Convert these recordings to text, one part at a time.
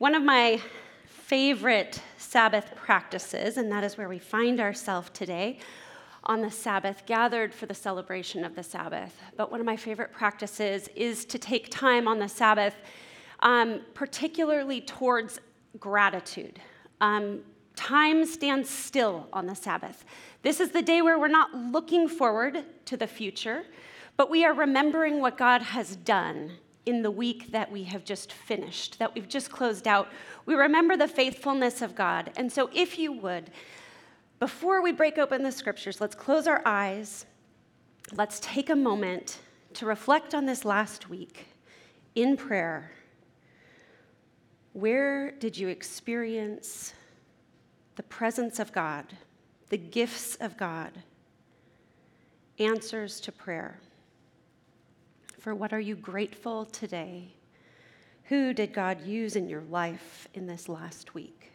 One of my favorite Sabbath practices, and that is where we find ourselves today on the Sabbath, gathered for the celebration of the Sabbath. But one of my favorite practices is to take time on the Sabbath, um, particularly towards gratitude. Um, time stands still on the Sabbath. This is the day where we're not looking forward to the future, but we are remembering what God has done in the week that we have just finished, that we've just closed out. We remember the faithfulness of God. And so, if you would, before we break open the scriptures, let's close our eyes. Let's take a moment to reflect on this last week in prayer. Where did you experience the presence of God, the gifts of God, answers to prayer? For what are you grateful today? Who did God use in your life in this last week?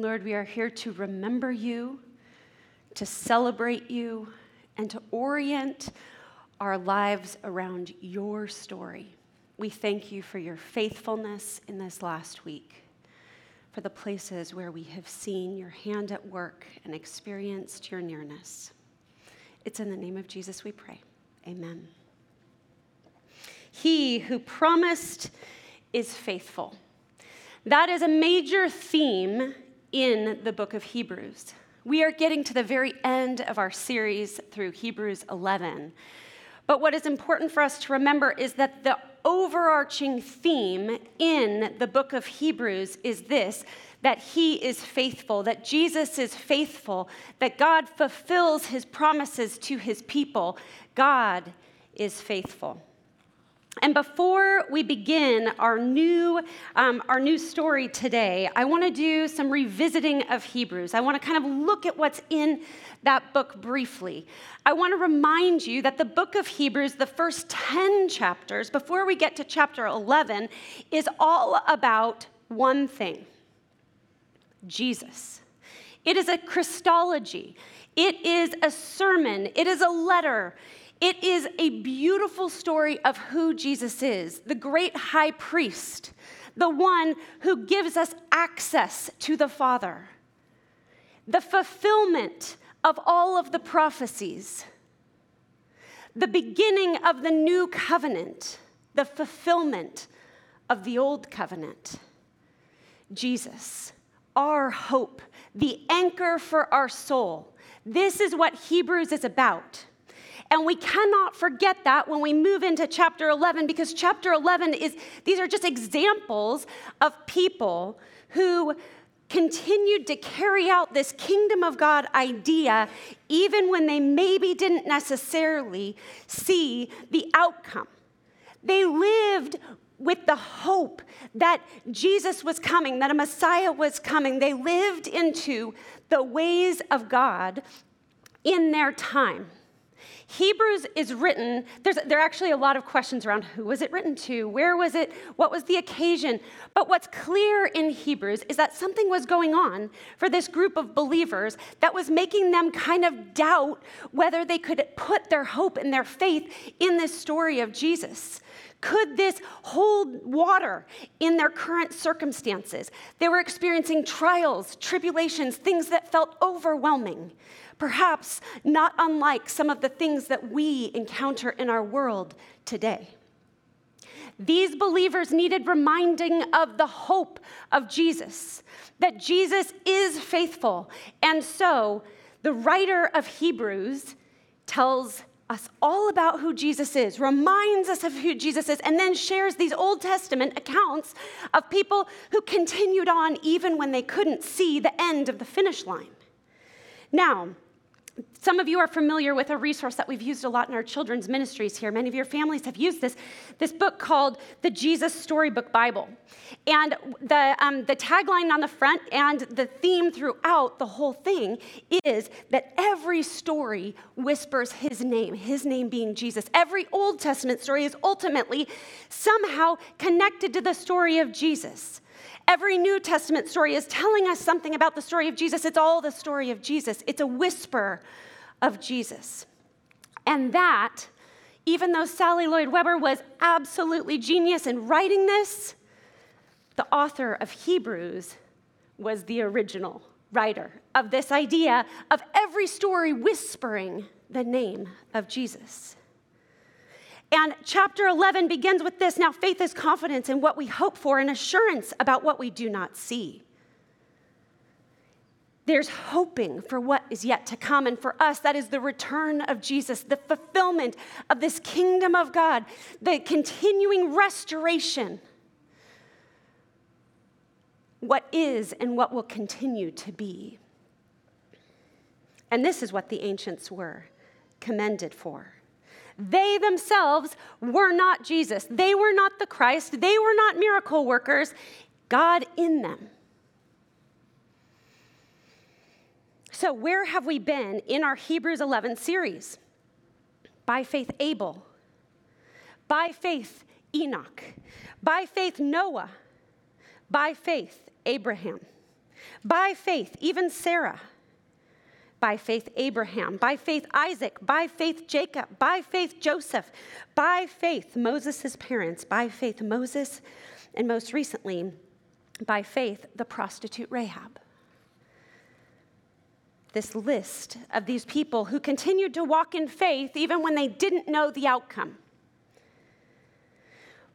Lord, we are here to remember you, to celebrate you, and to orient our lives around your story. We thank you for your faithfulness in this last week, for the places where we have seen your hand at work and experienced your nearness. It's in the name of Jesus we pray. Amen. He who promised is faithful. That is a major theme in the book of Hebrews. We are getting to the very end of our series through Hebrews 11. But what is important for us to remember is that the overarching theme in the book of Hebrews is this that he is faithful, that Jesus is faithful, that God fulfills his promises to his people. God is faithful. And before we begin our new, um, our new story today, I want to do some revisiting of Hebrews. I want to kind of look at what's in that book briefly. I want to remind you that the book of Hebrews, the first 10 chapters, before we get to chapter 11, is all about one thing Jesus. It is a Christology, it is a sermon, it is a letter. It is a beautiful story of who Jesus is, the great high priest, the one who gives us access to the Father, the fulfillment of all of the prophecies, the beginning of the new covenant, the fulfillment of the old covenant. Jesus, our hope, the anchor for our soul. This is what Hebrews is about. And we cannot forget that when we move into chapter 11, because chapter 11 is, these are just examples of people who continued to carry out this kingdom of God idea, even when they maybe didn't necessarily see the outcome. They lived with the hope that Jesus was coming, that a Messiah was coming. They lived into the ways of God in their time. Hebrews is written, there's, there are actually a lot of questions around who was it written to, where was it, what was the occasion. But what's clear in Hebrews is that something was going on for this group of believers that was making them kind of doubt whether they could put their hope and their faith in this story of Jesus. Could this hold water in their current circumstances? They were experiencing trials, tribulations, things that felt overwhelming perhaps not unlike some of the things that we encounter in our world today. These believers needed reminding of the hope of Jesus, that Jesus is faithful. And so the writer of Hebrews tells us all about who Jesus is, reminds us of who Jesus is, and then shares these Old Testament accounts of people who continued on even when they couldn't see the end of the finish line. Now, some of you are familiar with a resource that we've used a lot in our children's ministries here. Many of your families have used this, this book called the Jesus Storybook Bible. And the, um, the tagline on the front and the theme throughout the whole thing is that every story whispers his name, his name being Jesus. Every Old Testament story is ultimately somehow connected to the story of Jesus. Every New Testament story is telling us something about the story of Jesus. It's all the story of Jesus, it's a whisper of Jesus. And that, even though Sally Lloyd Webber was absolutely genius in writing this, the author of Hebrews was the original writer of this idea of every story whispering the name of Jesus. And chapter 11 begins with this Now, faith is confidence in what we hope for and assurance about what we do not see. There's hoping for what is yet to come. And for us, that is the return of Jesus, the fulfillment of this kingdom of God, the continuing restoration. What is and what will continue to be. And this is what the ancients were commended for. They themselves were not Jesus. They were not the Christ. They were not miracle workers. God in them. So, where have we been in our Hebrews 11 series? By faith, Abel. By faith, Enoch. By faith, Noah. By faith, Abraham. By faith, even Sarah by faith Abraham, by faith Isaac, by faith Jacob, by faith Joseph, by faith Moses' parents, by faith Moses, and most recently, by faith the prostitute Rahab. This list of these people who continued to walk in faith even when they didn't know the outcome.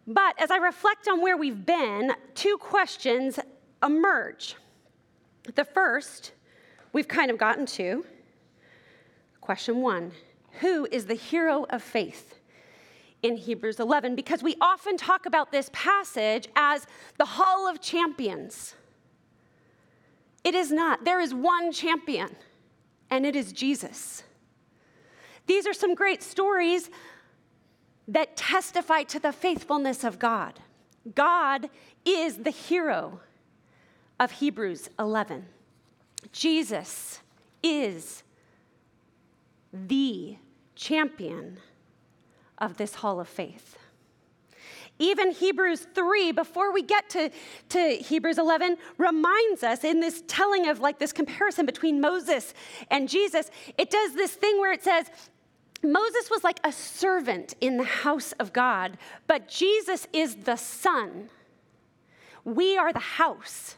But as I reflect on where we've been, two questions emerge. The first we've kind of gotten to. Question one Who is the hero of faith? in Hebrews 11 because we often talk about this passage as the Hall of Champions. It is not. There is one champion, and it is Jesus. These are some great stories that testify to the faithfulness of God. God is the hero of Hebrews 11. Jesus is the champion of this hall of faith. Even Hebrews 3, before we get to, to Hebrews 11, reminds us in this telling of like this comparison between Moses and Jesus, it does this thing where it says, Moses was like a servant in the house of God, but Jesus is the son. We are the house.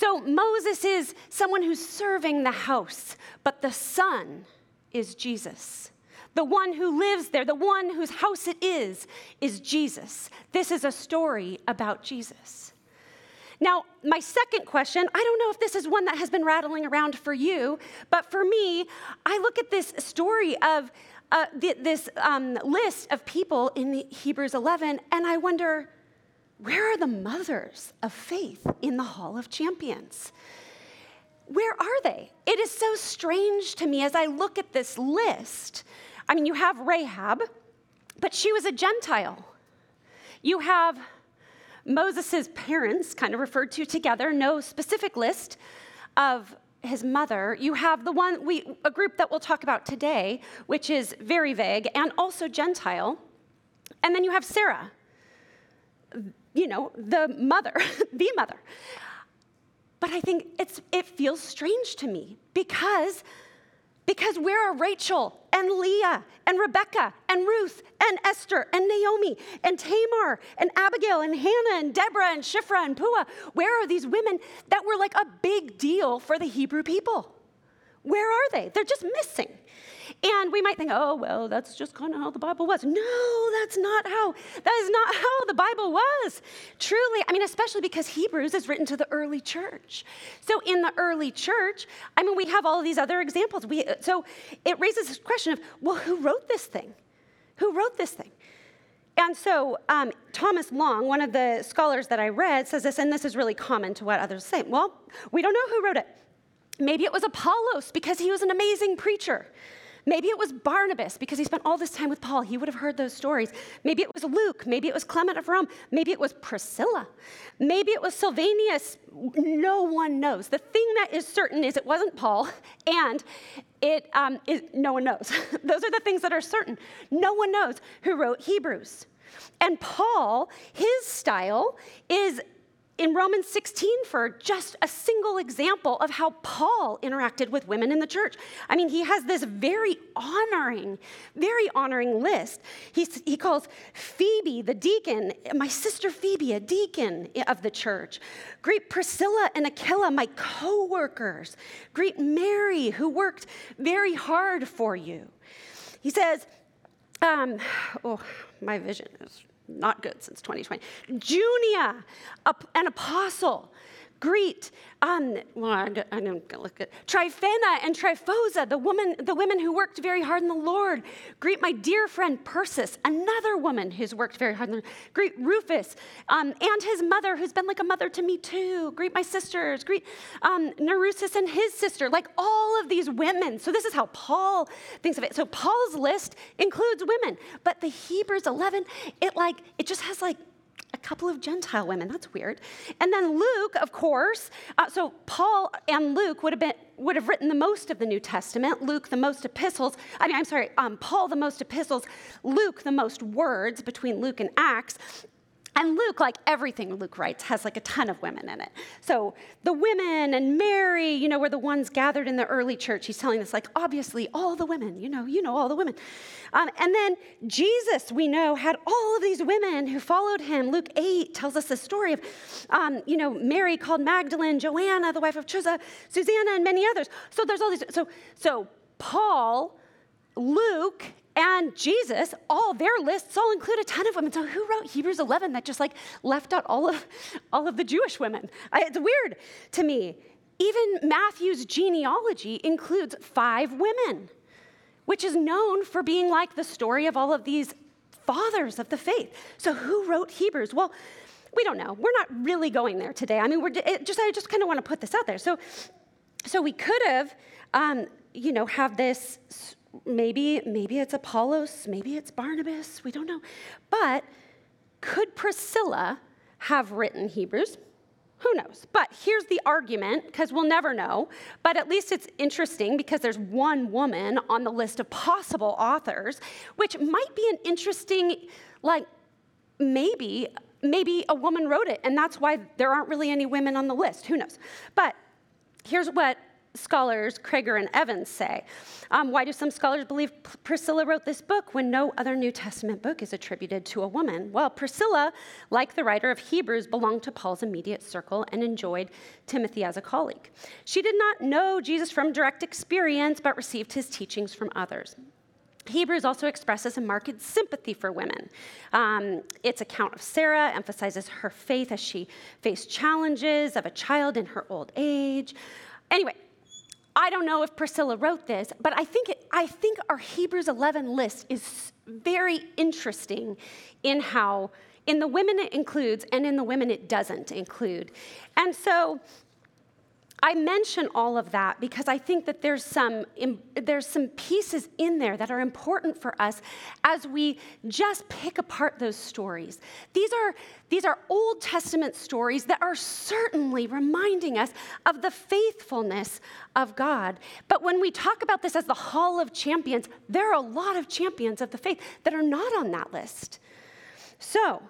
So Moses is someone who's serving the house, but the son is Jesus. The one who lives there, the one whose house it is, is Jesus. This is a story about Jesus. Now, my second question I don't know if this is one that has been rattling around for you, but for me, I look at this story of uh, this um, list of people in Hebrews 11, and I wonder where are the mothers of faith in the Hall of Champions? where are they? It is so strange to me as I look at this list. I mean, you have Rahab, but she was a Gentile. You have Moses' parents, kind of referred to together, no specific list of his mother. You have the one, we, a group that we'll talk about today, which is very vague and also Gentile. And then you have Sarah, you know, the mother, the mother. But I think it's, it feels strange to me because, because where are Rachel and Leah and Rebecca and Ruth and Esther and Naomi and Tamar and Abigail and Hannah and Deborah and Shiphrah and Puah? Where are these women that were like a big deal for the Hebrew people? Where are they? They're just missing. And we might think, oh, well, that's just kind of how the Bible was. No, that's not how. That is not how the Bible was. Truly, I mean, especially because Hebrews is written to the early church. So in the early church, I mean, we have all these other examples. We, so it raises this question of, well, who wrote this thing? Who wrote this thing? And so um, Thomas Long, one of the scholars that I read, says this, and this is really common to what others say. Well, we don't know who wrote it. Maybe it was Apollos because he was an amazing preacher. Maybe it was Barnabas because he spent all this time with Paul. He would have heard those stories. Maybe it was Luke. Maybe it was Clement of Rome. Maybe it was Priscilla. Maybe it was Sylvanus. No one knows. The thing that is certain is it wasn't Paul, and it um, is, no one knows. those are the things that are certain. No one knows who wrote Hebrews. And Paul, his style is in Romans 16 for just a single example of how Paul interacted with women in the church. I mean, he has this very honoring, very honoring list. He's, he calls Phoebe, the deacon, my sister Phoebe, a deacon of the church. Greet Priscilla and Aquila, my co workers. Greet Mary, who worked very hard for you. He says, um, oh, my vision is not good since 2020. Junia, an apostle. Greet, um, well, I'm going to look at Tryphena and Tryphosa, the woman, the women who worked very hard in the Lord. Greet my dear friend Persis, another woman who's worked very hard. In the, greet Rufus um, and his mother, who's been like a mother to me too. Greet my sisters. Greet um, Nerusis and his sister, like all of these women. So this is how Paul thinks of it. So Paul's list includes women, but the Hebrews 11, it like it just has like a couple of Gentile women. That's weird. And then Luke, of course. Uh, so Paul and Luke would have been would have written the most of the New Testament. Luke the most epistles. I mean, I'm sorry. Um, Paul the most epistles. Luke the most words between Luke and Acts. And Luke, like everything Luke writes, has like a ton of women in it. So the women and Mary, you know, were the ones gathered in the early church. He's telling us, like, obviously, all the women, you know, you know, all the women. Um, and then Jesus, we know, had all of these women who followed him. Luke 8 tells us the story of, um, you know, Mary called Magdalene, Joanna, the wife of Chuza, Susanna, and many others. So there's all these. So, so Paul, Luke, and Jesus, all their lists all include a ton of women. So who wrote Hebrews 11 that just like left out all of all of the Jewish women? I, it's weird to me. Even Matthew's genealogy includes five women, which is known for being like the story of all of these fathers of the faith. So who wrote Hebrews? Well, we don't know. We're not really going there today. I mean, we're just I just kind of want to put this out there. So, so we could have, um, you know, have this maybe maybe it's Apollos, maybe it's Barnabas, we don't know. But could Priscilla have written Hebrews? Who knows? But here's the argument, because we'll never know. But at least it's interesting because there's one woman on the list of possible authors, which might be an interesting, like, maybe, maybe a woman wrote it, and that's why there aren't really any women on the list. Who knows? But here's what scholars Kroeger and Evans say. Um, why do some scholars believe Priscilla wrote this book when no other New Testament book is attributed to a woman? Well, Priscilla, like the writer of Hebrews, belonged to Paul's immediate circle and enjoyed Timothy as a colleague. She did not know Jesus from direct experience, but received his teachings from others. Hebrews also expresses a marked sympathy for women. Um, its account of Sarah emphasizes her faith as she faced challenges of a child in her old age. Anyway, I don't know if Priscilla wrote this, but I think, it, I think our Hebrews 11 list is very interesting in how, in the women it includes and in the women it doesn't include. And so I mention all of that because I think that there's some, there's some pieces in there that are important for us as we just pick apart those stories. These are, these are Old Testament stories that are certainly reminding us of the faithfulness of God. But when we talk about this as the Hall of Champions, there are a lot of champions of the faith that are not on that list. So,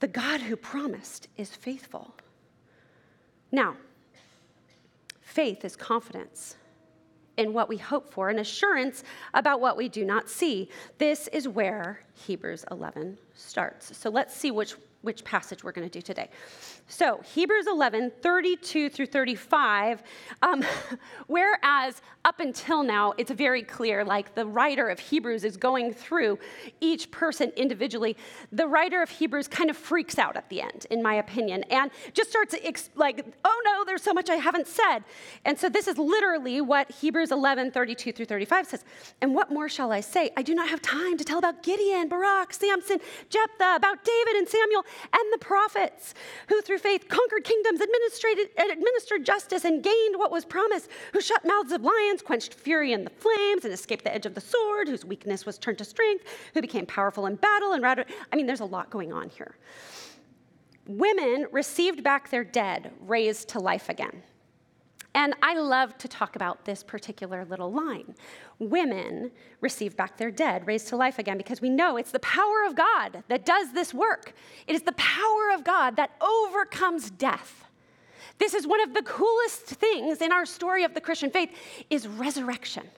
the God who promised is faithful. Now, Faith is confidence in what we hope for and assurance about what we do not see. This is where Hebrews 11 starts. So let's see which, which passage we're going to do today. So, Hebrews 11, 32 through 35, um, whereas up until now, it's very clear, like the writer of Hebrews is going through each person individually, the writer of Hebrews kind of freaks out at the end, in my opinion, and just starts ex- like, oh no, there's so much I haven't said. And so, this is literally what Hebrews 11, 32 through 35 says. And what more shall I say? I do not have time to tell about Gideon, Barak, Samson, Jephthah, about David and Samuel, and the prophets, who through faith conquered kingdoms, administered, administered justice, and gained what was promised, who shut mouths of lions, quenched fury in the flames, and escaped the edge of the sword, whose weakness was turned to strength, who became powerful in battle and routed. I mean, there's a lot going on here. Women received back their dead, raised to life again. And I love to talk about this particular little line. Women receive back their dead, raised to life again, because we know it's the power of God that does this work. It is the power of God that overcomes death. This is one of the coolest things in our story of the Christian faith is resurrection.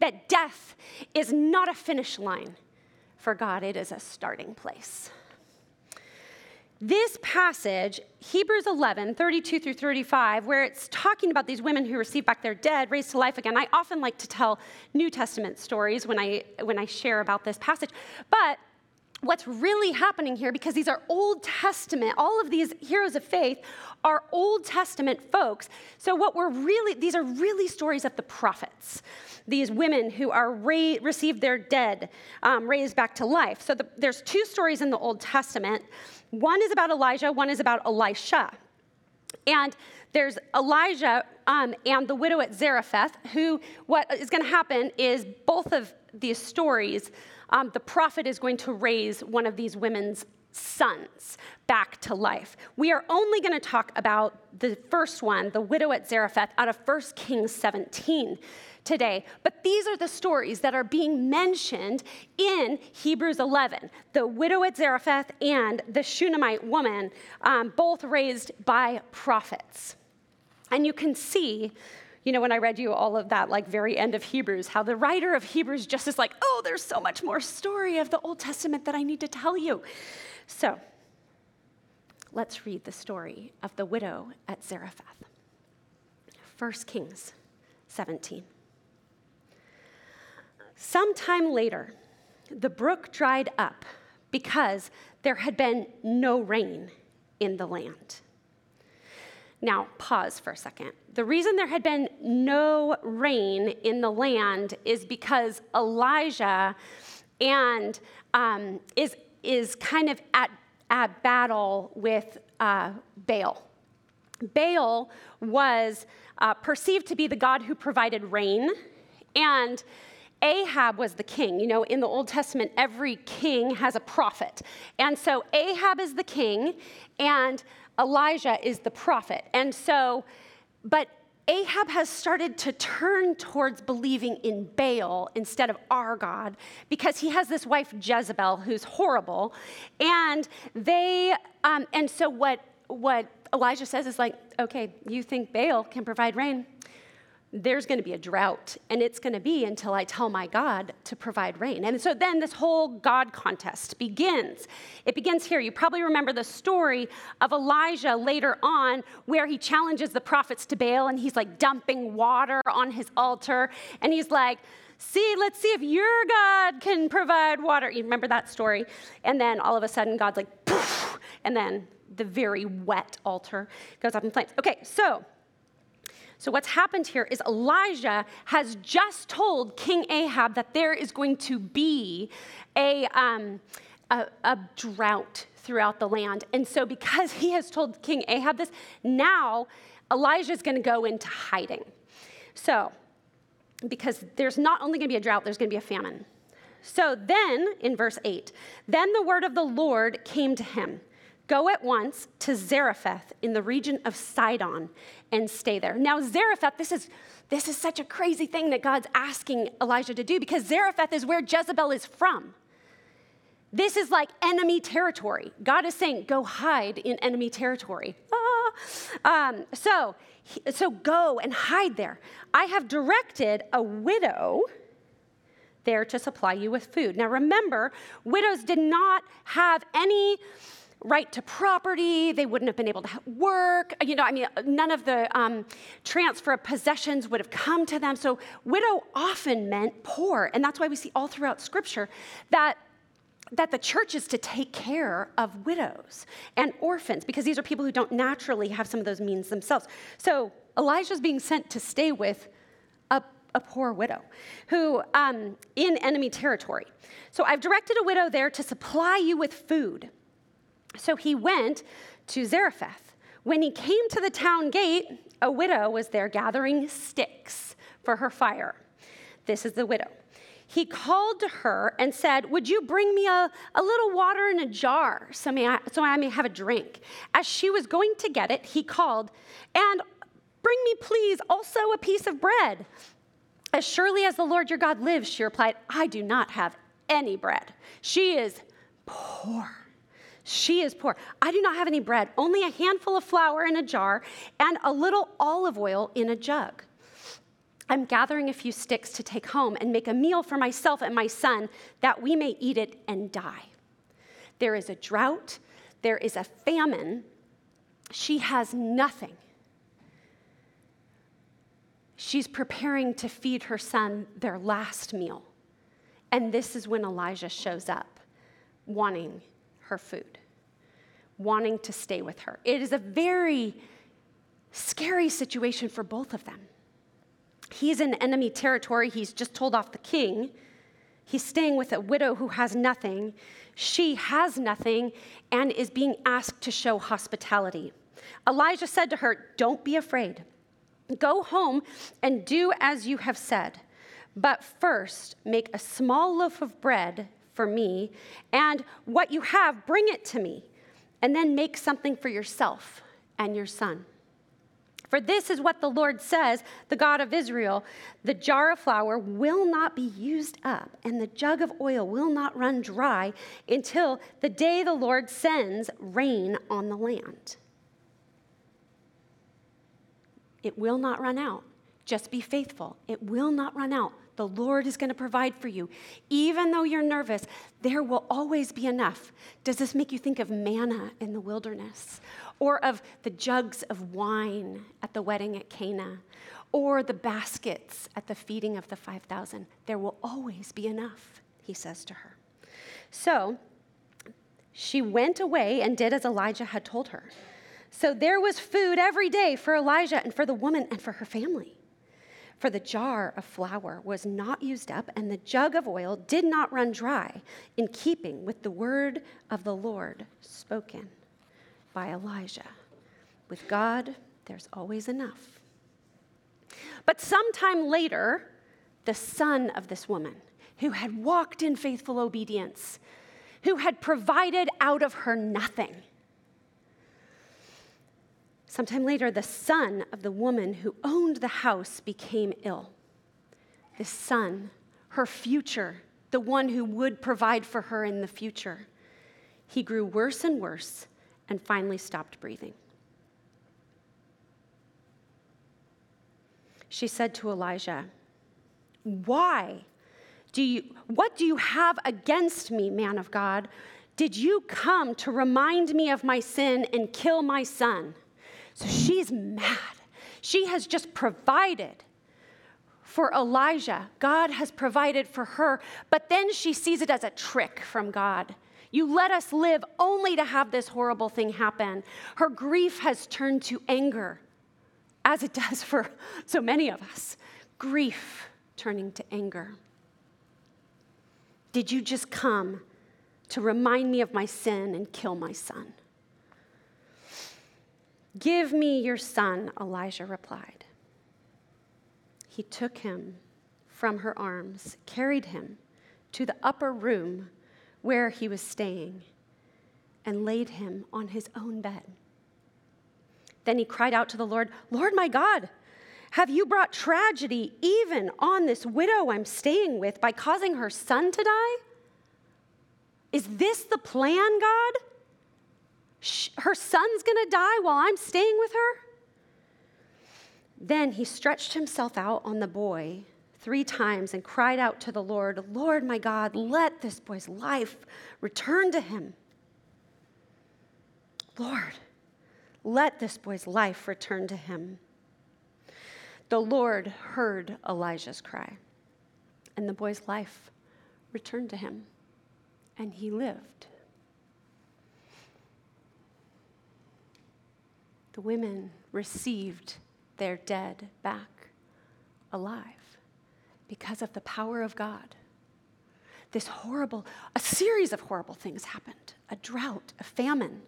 That death is not a finish line for God, it is a starting place. This passage, Hebrews 11, 32 through 35, where it's talking about these women who receive back their dead, raised to life again. I often like to tell New Testament stories when I, when I share about this passage. But what's really happening here, because these are Old Testament, all of these heroes of faith are Old Testament folks. So, what we're really, these are really stories of the prophets. These women who are ra- received their dead, um, raised back to life. So, the, there's two stories in the Old Testament. One is about Elijah, one is about Elisha. And there's Elijah um, and the widow at Zarephath, who, what is going to happen is both of these stories, um, the prophet is going to raise one of these women's sons back to life. We are only going to talk about the first one, the widow at Zarephath, out of 1 Kings 17 today. But these are the stories that are being mentioned in Hebrews 11 the widow at Zarephath and the Shunammite woman, um, both raised by prophets. And you can see you know, when I read you all of that, like very end of Hebrews, how the writer of Hebrews just is like, oh, there's so much more story of the Old Testament that I need to tell you. So let's read the story of the widow at Zarephath. 1 Kings 17. Sometime later, the brook dried up because there had been no rain in the land. Now, pause for a second. The reason there had been no rain in the land is because Elijah and um, is, is kind of at, at battle with uh, Baal. Baal was uh, perceived to be the God who provided rain, and Ahab was the king. You know, in the Old Testament, every king has a prophet. And so Ahab is the king, and Elijah is the prophet. And so, but Ahab has started to turn towards believing in Baal instead of our God because he has this wife Jezebel who's horrible, and they um, and so what what Elijah says is like, okay, you think Baal can provide rain? There's going to be a drought, and it's going to be until I tell my God to provide rain. And so then this whole God contest begins. It begins here. You probably remember the story of Elijah later on, where he challenges the prophets to Baal, and he's like dumping water on his altar, and he's like, See, let's see if your God can provide water. You remember that story? And then all of a sudden, God's like, poof, and then the very wet altar goes up in flames. Okay, so so, what's happened here is Elijah has just told King Ahab that there is going to be a, um, a, a drought throughout the land. And so, because he has told King Ahab this, now Elijah is going to go into hiding. So, because there's not only going to be a drought, there's going to be a famine. So then, in verse 8, then the word of the Lord came to him Go at once to Zarephath in the region of Sidon and stay there. Now, Zarephath, this is, this is such a crazy thing that God's asking Elijah to do because Zarephath is where Jezebel is from. This is like enemy territory. God is saying, go hide in enemy territory. Ah. Um, so, so go and hide there. I have directed a widow there to supply you with food. Now remember, widows did not have any right to property. They wouldn't have been able to work. You know, I mean, none of the um, transfer of possessions would have come to them. So, widow often meant poor. And that's why we see all throughout Scripture that. That the church is to take care of widows and orphans because these are people who don't naturally have some of those means themselves. So Elijah's being sent to stay with a a poor widow who um, in enemy territory so i've directed a widow there to supply you with food So he went to Zarephath. When he came to the town gate, a widow was there gathering sticks for her fire. This is the widow. He called to her and said, Would you bring me a, a little water in a jar so, may I, so I may have a drink? As she was going to get it, he called, And bring me, please, also a piece of bread. As surely as the Lord your God lives, she replied, I do not have any bread. She is poor. She is poor. I do not have any bread, only a handful of flour in a jar and a little olive oil in a jug. I'm gathering a few sticks to take home and make a meal for myself and my son that we may eat it and die. There is a drought, there is a famine. She has nothing. She's preparing to feed her son their last meal. And this is when Elijah shows up, wanting her food, wanting to stay with her. It is a very scary situation for both of them. He's in enemy territory. He's just told off the king. He's staying with a widow who has nothing. She has nothing and is being asked to show hospitality. Elijah said to her, Don't be afraid. Go home and do as you have said. But first, make a small loaf of bread for me, and what you have, bring it to me. And then make something for yourself and your son. For this is what the Lord says, the God of Israel the jar of flour will not be used up, and the jug of oil will not run dry until the day the Lord sends rain on the land. It will not run out. Just be faithful. It will not run out. The Lord is going to provide for you. Even though you're nervous, there will always be enough. Does this make you think of manna in the wilderness? Or of the jugs of wine at the wedding at Cana? Or the baskets at the feeding of the 5,000? There will always be enough, he says to her. So she went away and did as Elijah had told her. So there was food every day for Elijah and for the woman and for her family. For the jar of flour was not used up, and the jug of oil did not run dry, in keeping with the word of the Lord spoken by Elijah. With God, there's always enough. But sometime later, the son of this woman, who had walked in faithful obedience, who had provided out of her nothing, Sometime later, the son of the woman who owned the house became ill. The son, her future, the one who would provide for her in the future. He grew worse and worse and finally stopped breathing. She said to Elijah, Why do you, what do you have against me, man of God? Did you come to remind me of my sin and kill my son? So she's mad. She has just provided for Elijah. God has provided for her, but then she sees it as a trick from God. You let us live only to have this horrible thing happen. Her grief has turned to anger, as it does for so many of us. Grief turning to anger. Did you just come to remind me of my sin and kill my son? Give me your son, Elijah replied. He took him from her arms, carried him to the upper room where he was staying, and laid him on his own bed. Then he cried out to the Lord, Lord my God, have you brought tragedy even on this widow I'm staying with by causing her son to die? Is this the plan, God? Her son's going to die while I'm staying with her? Then he stretched himself out on the boy three times and cried out to the Lord, Lord my God, let this boy's life return to him. Lord, let this boy's life return to him. The Lord heard Elijah's cry, and the boy's life returned to him, and he lived. The women received their dead back alive because of the power of God. this horrible, a series of horrible things happened a drought, a famine.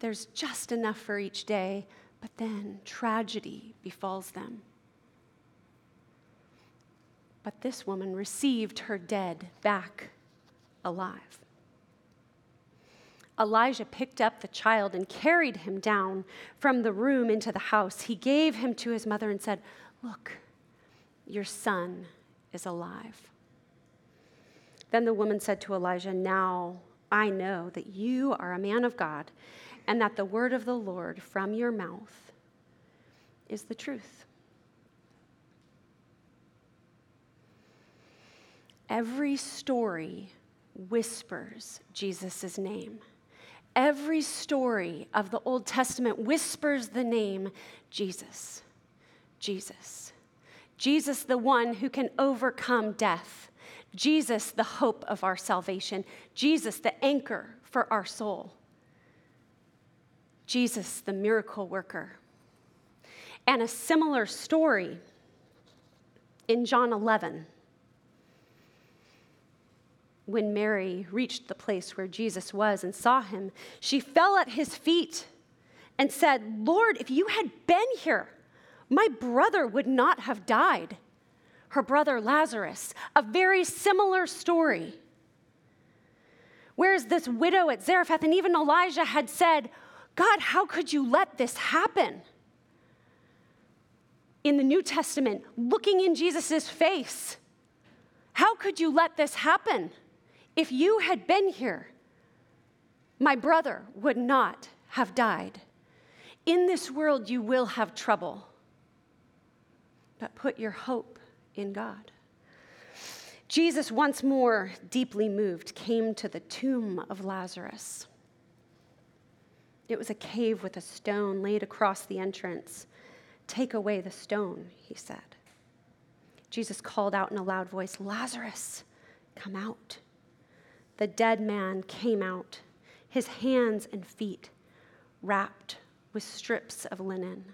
There's just enough for each day, but then tragedy befalls them. But this woman received her dead back alive. Elijah picked up the child and carried him down from the room into the house. He gave him to his mother and said, Look, your son is alive. Then the woman said to Elijah, Now I know that you are a man of God and that the word of the Lord from your mouth is the truth. Every story whispers Jesus' name. Every story of the Old Testament whispers the name Jesus. Jesus. Jesus, the one who can overcome death. Jesus, the hope of our salvation. Jesus, the anchor for our soul. Jesus, the miracle worker. And a similar story in John 11 when Mary reached the place where Jesus was and saw him, she fell at his feet and said, Lord, if you had been here, my brother would not have died. Her brother Lazarus, a very similar story. Whereas this widow at Zarephath, and even Elijah had said, God, how could you let this happen? In the New Testament, looking in Jesus' face, how could you let this happen? If you had been here, my brother would not have died. In this world, you will have trouble, but put your hope in God. Jesus, once more deeply moved, came to the tomb of Lazarus. It was a cave with a stone laid across the entrance. Take away the stone, he said. Jesus called out in a loud voice, Lazarus, come out the dead man came out, his hands and feet wrapped with strips of linen.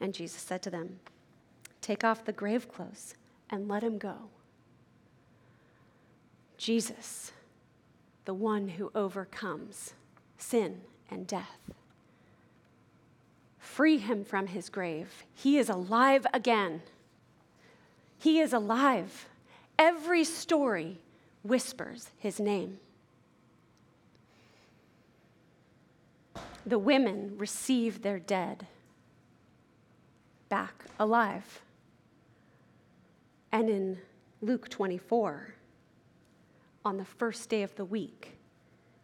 And Jesus said to them, Take off the grave clothes and let him go. Jesus, the one who overcomes sin and death. Free him from his grave. He is alive again. He is alive. Every story whispers his name. The women receive their dead back alive. And in Luke 24, on the first day of the week,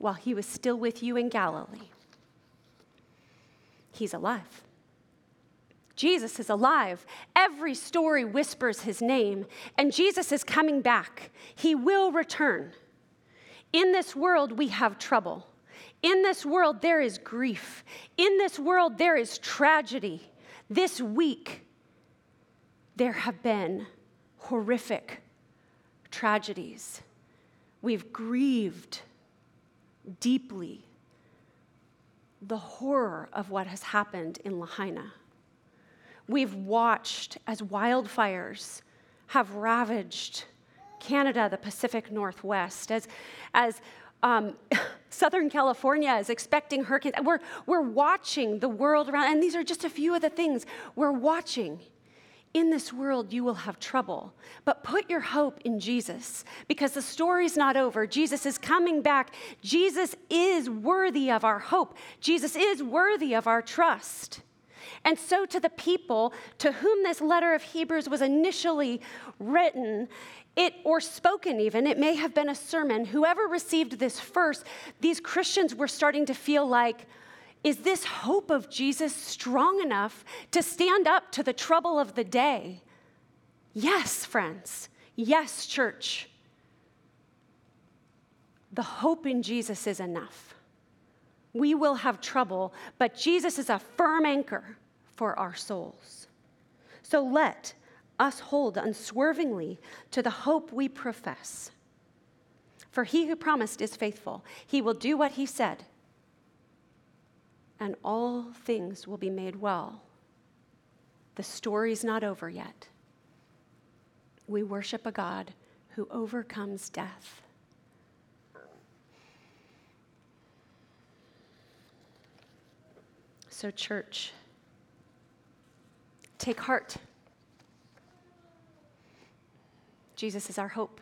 while he was still with you in Galilee. He's alive. Jesus is alive. Every story whispers his name, and Jesus is coming back. He will return. In this world, we have trouble. In this world, there is grief. In this world, there is tragedy. This week, there have been horrific tragedies. We've grieved deeply the horror of what has happened in Lahaina. We've watched as wildfires have ravaged Canada, the Pacific Northwest, as, as um, Southern California is expecting hurricanes. We're, we're watching the world around, and these are just a few of the things we're watching in this world you will have trouble, but put your hope in Jesus because the story's not over. Jesus is coming back. Jesus is worthy of our hope. Jesus is worthy of our trust. And so, to the people to whom this letter of Hebrews was initially written, it or spoken even, it may have been a sermon. Whoever received this first, these Christians were starting to feel like, is this hope of Jesus strong enough to stand up to the trouble of the day? Yes, friends. Yes, church. the hope in Jesus is enough. We will have trouble, but Jesus is a firm anchor for our souls. So let us hold unswervingly to the hope we profess. For he who promised is faithful. He will do what he said, and all things will be made well. The story's not over yet. We worship a God who overcomes death. So, church, take heart. Jesus is our hope,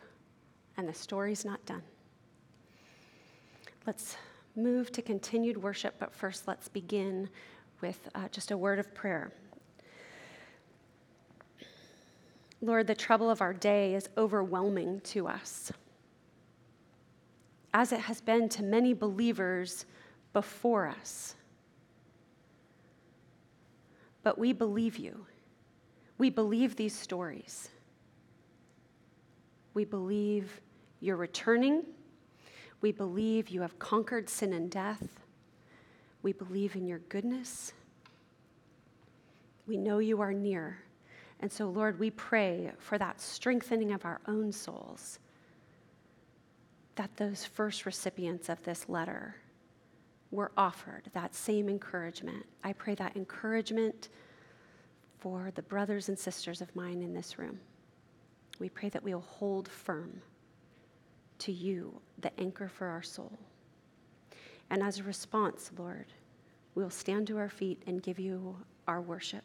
and the story's not done. Let's move to continued worship, but first let's begin with uh, just a word of prayer. Lord, the trouble of our day is overwhelming to us, as it has been to many believers before us but we believe you. We believe these stories. We believe you're returning. We believe you have conquered sin and death. We believe in your goodness. We know you are near. And so, Lord, we pray for that strengthening of our own souls, that those first recipients of this letter were offered that same encouragement. I pray that encouragement for the brothers and sisters of mine in this room. We pray that we will hold firm to you, the anchor for our soul. And as a response, Lord, we will stand to our feet and give you our worship.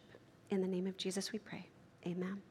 In the name of Jesus, we pray. Amen.